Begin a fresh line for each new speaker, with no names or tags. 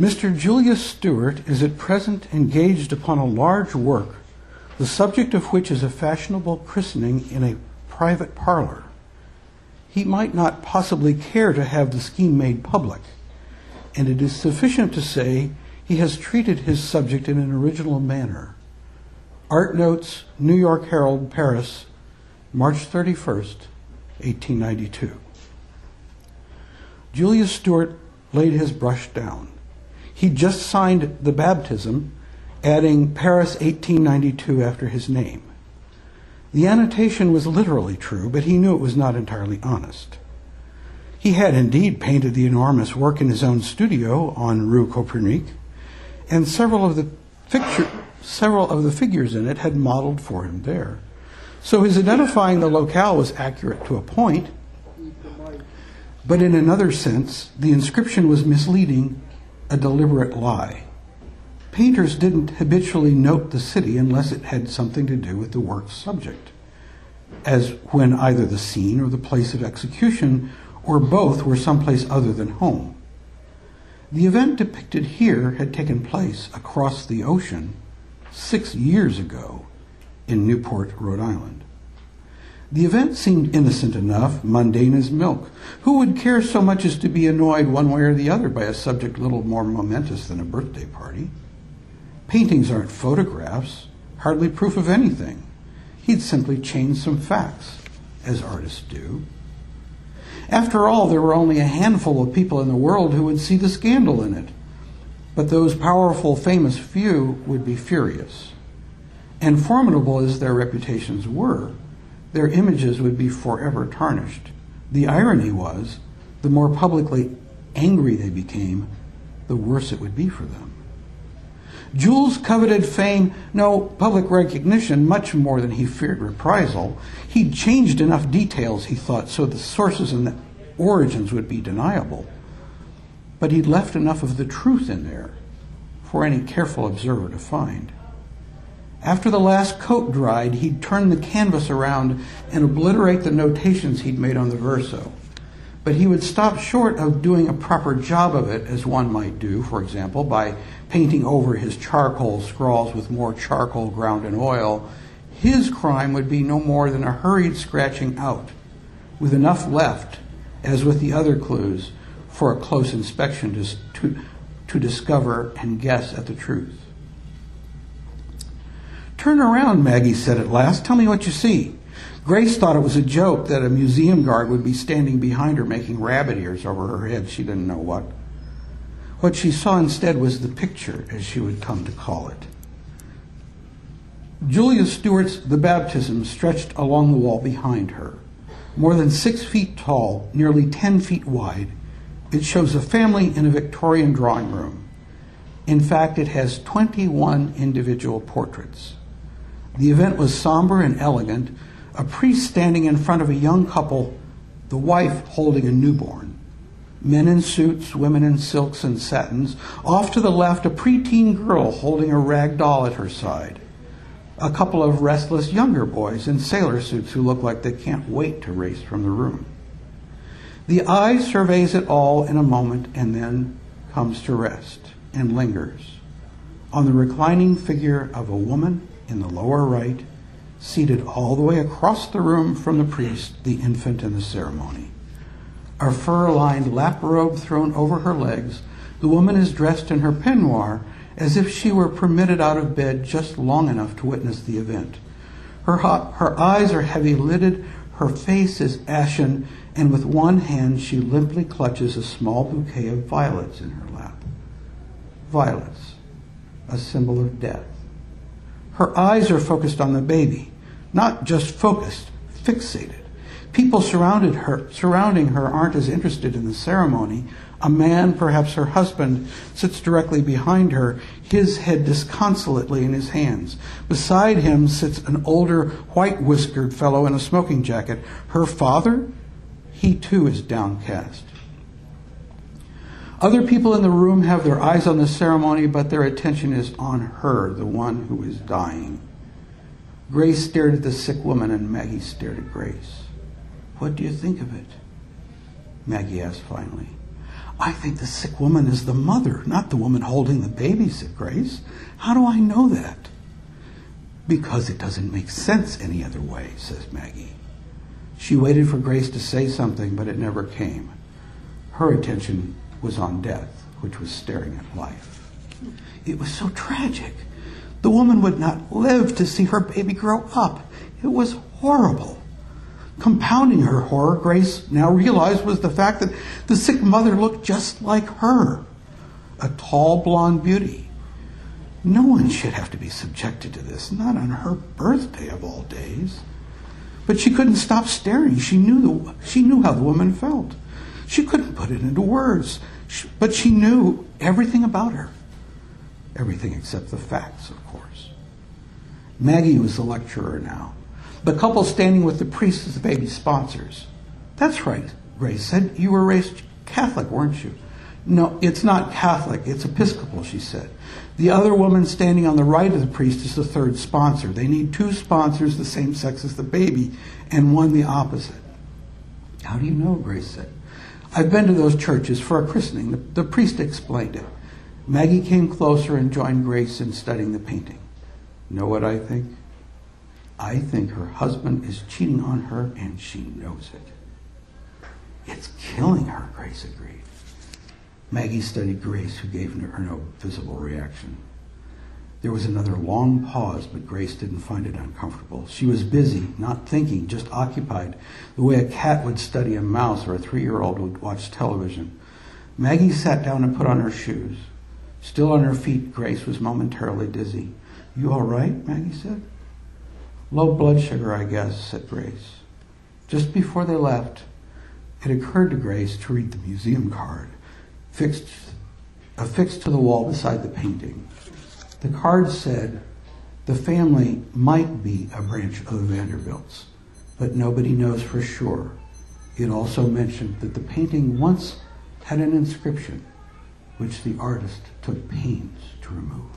Mr. Julius Stewart is at present engaged upon a large work, the subject of which is a fashionable christening in a private parlor. He might not possibly care to have the scheme made public, and it is sufficient to say he has treated his subject in an original manner. Art Notes, New York Herald, Paris, March 31st, 1892. Julius Stewart laid his brush down. He just signed the baptism, adding Paris 1892 after his name. The annotation was literally true, but he knew it was not entirely honest. He had indeed painted the enormous work in his own studio on Rue Copernic, and several of the picture, several of the figures in it had modeled for him there. So his identifying the locale was accurate to a point, but in another sense, the inscription was misleading a deliberate lie. Painters didn't habitually note the city unless it had something to do with the work's subject, as when either the scene or the place of execution or both were someplace other than home. The event depicted here had taken place across the ocean six years ago in Newport, Rhode Island. The event seemed innocent enough, mundane as milk. Who would care so much as to be annoyed one way or the other by a subject little more momentous than a birthday party? Paintings aren't photographs, hardly proof of anything. He'd simply changed some facts, as artists do. After all, there were only a handful of people in the world who would see the scandal in it. But those powerful, famous few would be furious. And formidable as their reputations were, their images would be forever tarnished. The irony was, the more publicly angry they became, the worse it would be for them. Jules coveted fame, no public recognition, much more than he feared reprisal. He'd changed enough details, he thought, so the sources and the origins would be deniable. But he'd left enough of the truth in there for any careful observer to find. After the last coat dried, he'd turn the canvas around and obliterate the notations he'd made on the verso. But he would stop short of doing a proper job of it, as one might do, for example, by painting over his charcoal scrawls with more charcoal ground in oil. His crime would be no more than a hurried scratching out, with enough left, as with the other clues, for a close inspection to, to, to discover and guess at the truth. Turn around, Maggie said at last. Tell me what you see. Grace thought it was a joke that a museum guard would be standing behind her making rabbit ears over her head. She didn't know what. What she saw instead was the picture, as she would come to call it. Julius Stewart's The Baptism stretched along the wall behind her. More than six feet tall, nearly ten feet wide, it shows a family in a Victorian drawing room. In fact, it has 21 individual portraits. The event was somber and elegant, a priest standing in front of a young couple, the wife holding a newborn. Men in suits, women in silks and satins. Off to the left, a preteen girl holding a rag doll at her side. A couple of restless younger boys in sailor suits who look like they can't wait to race from the room. The eye surveys it all in a moment and then comes to rest and lingers on the reclining figure of a woman in the lower right, seated all the way across the room from the priest, the infant in the ceremony. A fur lined lap robe thrown over her legs, the woman is dressed in her peignoir as if she were permitted out of bed just long enough to witness the event. Her, hot, her eyes are heavy lidded, her face is ashen, and with one hand she limply clutches a small bouquet of violets in her lap. Violets, a symbol of death. Her eyes are focused on the baby, not just focused, fixated. People surrounded her, surrounding her aren't as interested in the ceremony. A man, perhaps her husband, sits directly behind her, his head disconsolately in his hands. Beside him sits an older, white whiskered fellow in a smoking jacket. Her father, he too is downcast. Other people in the room have their eyes on the ceremony, but their attention is on her, the one who is dying. Grace stared at the sick woman, and Maggie stared at Grace. What do you think of it? Maggie asked finally. I think the sick woman is the mother, not the woman holding the baby, said Grace. How do I know that? Because it doesn't make sense any other way, says Maggie. She waited for Grace to say something, but it never came. Her attention was on death, which was staring at life. It was so tragic. The woman would not live to see her baby grow up. It was horrible. Compounding her horror, Grace now realized was the fact that the sick mother looked just like her a tall blonde beauty. No one should have to be subjected to this, not on her birthday of all days. But she couldn't stop staring. She knew, the, she knew how the woman felt. She couldn't put it into words, but she knew everything about her. Everything except the facts, of course. Maggie was the lecturer now. The couple standing with the priest as the baby's sponsors. That's right, Grace said. You were raised Catholic, weren't you? No, it's not Catholic, it's Episcopal, she said. The other woman standing on the right of the priest is the third sponsor. They need two sponsors the same sex as the baby and one the opposite. How do you know? Grace said. I've been to those churches for a christening. The, the priest explained it. Maggie came closer and joined Grace in studying the painting. Know what I think? I think her husband is cheating on her and she knows it. It's killing her, Grace agreed. Maggie studied Grace, who gave her no visible reaction. There was another long pause, but Grace didn't find it uncomfortable. She was busy, not thinking, just occupied, the way a cat would study a mouse or a three year old would watch television. Maggie sat down and put on her shoes. Still on her feet, Grace was momentarily dizzy. You all right? Maggie said. Low blood sugar, I guess, said Grace. Just before they left, it occurred to Grace to read the museum card fixed, affixed to the wall beside the painting. The card said, the family might be a branch of the Vanderbilts, but nobody knows for sure. It also mentioned that the painting once had an inscription, which the artist took pains to remove.